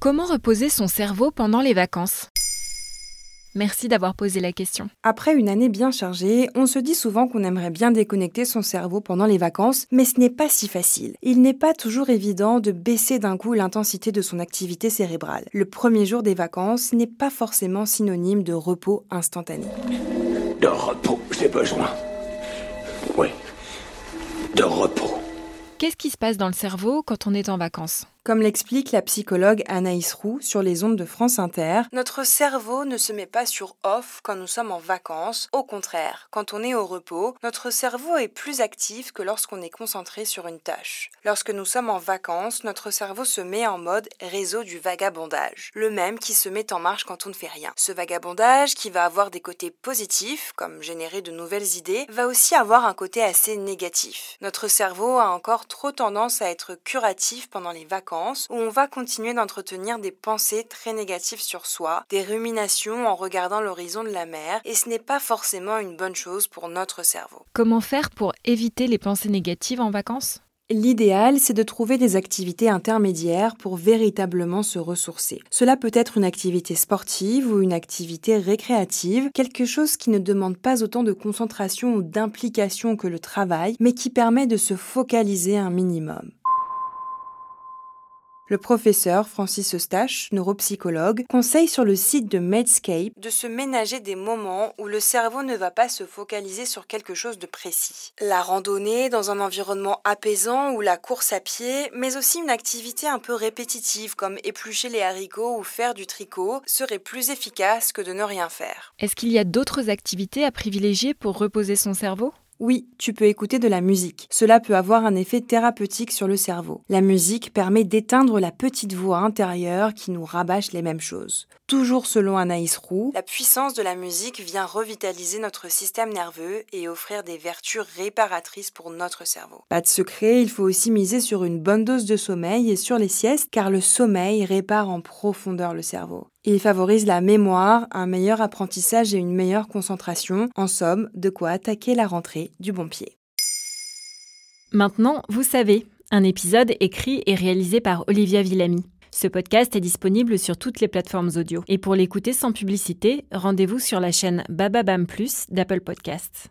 Comment reposer son cerveau pendant les vacances? Merci d'avoir posé la question. Après une année bien chargée, on se dit souvent qu'on aimerait bien déconnecter son cerveau pendant les vacances, mais ce n'est pas si facile. Il n'est pas toujours évident de baisser d'un coup l'intensité de son activité cérébrale. Le premier jour des vacances n'est pas forcément synonyme de repos instantané. De repos, j'ai besoin. Oui, de repos. Qu'est-ce qui se passe dans le cerveau quand on est en vacances? Comme l'explique la psychologue Anaïs Roux sur les ondes de France Inter, notre cerveau ne se met pas sur off quand nous sommes en vacances. Au contraire, quand on est au repos, notre cerveau est plus actif que lorsqu'on est concentré sur une tâche. Lorsque nous sommes en vacances, notre cerveau se met en mode réseau du vagabondage, le même qui se met en marche quand on ne fait rien. Ce vagabondage, qui va avoir des côtés positifs, comme générer de nouvelles idées, va aussi avoir un côté assez négatif. Notre cerveau a encore trop tendance à être curatif pendant les vacances où on va continuer d'entretenir des pensées très négatives sur soi, des ruminations en regardant l'horizon de la mer, et ce n'est pas forcément une bonne chose pour notre cerveau. Comment faire pour éviter les pensées négatives en vacances? L'idéal, c'est de trouver des activités intermédiaires pour véritablement se ressourcer. Cela peut être une activité sportive ou une activité récréative, quelque chose qui ne demande pas autant de concentration ou d'implication que le travail, mais qui permet de se focaliser un minimum. Le professeur Francis Eustache, neuropsychologue, conseille sur le site de Medscape de se ménager des moments où le cerveau ne va pas se focaliser sur quelque chose de précis. La randonnée dans un environnement apaisant ou la course à pied, mais aussi une activité un peu répétitive comme éplucher les haricots ou faire du tricot serait plus efficace que de ne rien faire. Est-ce qu'il y a d'autres activités à privilégier pour reposer son cerveau? Oui, tu peux écouter de la musique. Cela peut avoir un effet thérapeutique sur le cerveau. La musique permet d'éteindre la petite voix intérieure qui nous rabâche les mêmes choses. Toujours selon Anaïs Roux, la puissance de la musique vient revitaliser notre système nerveux et offrir des vertus réparatrices pour notre cerveau. Pas de secret, il faut aussi miser sur une bonne dose de sommeil et sur les siestes car le sommeil répare en profondeur le cerveau. Il favorise la mémoire, un meilleur apprentissage et une meilleure concentration. En somme, de quoi attaquer la rentrée du bon pied. Maintenant, vous savez, un épisode écrit et réalisé par Olivia Villamy. Ce podcast est disponible sur toutes les plateformes audio. Et pour l'écouter sans publicité, rendez-vous sur la chaîne Bababam Plus d'Apple Podcasts.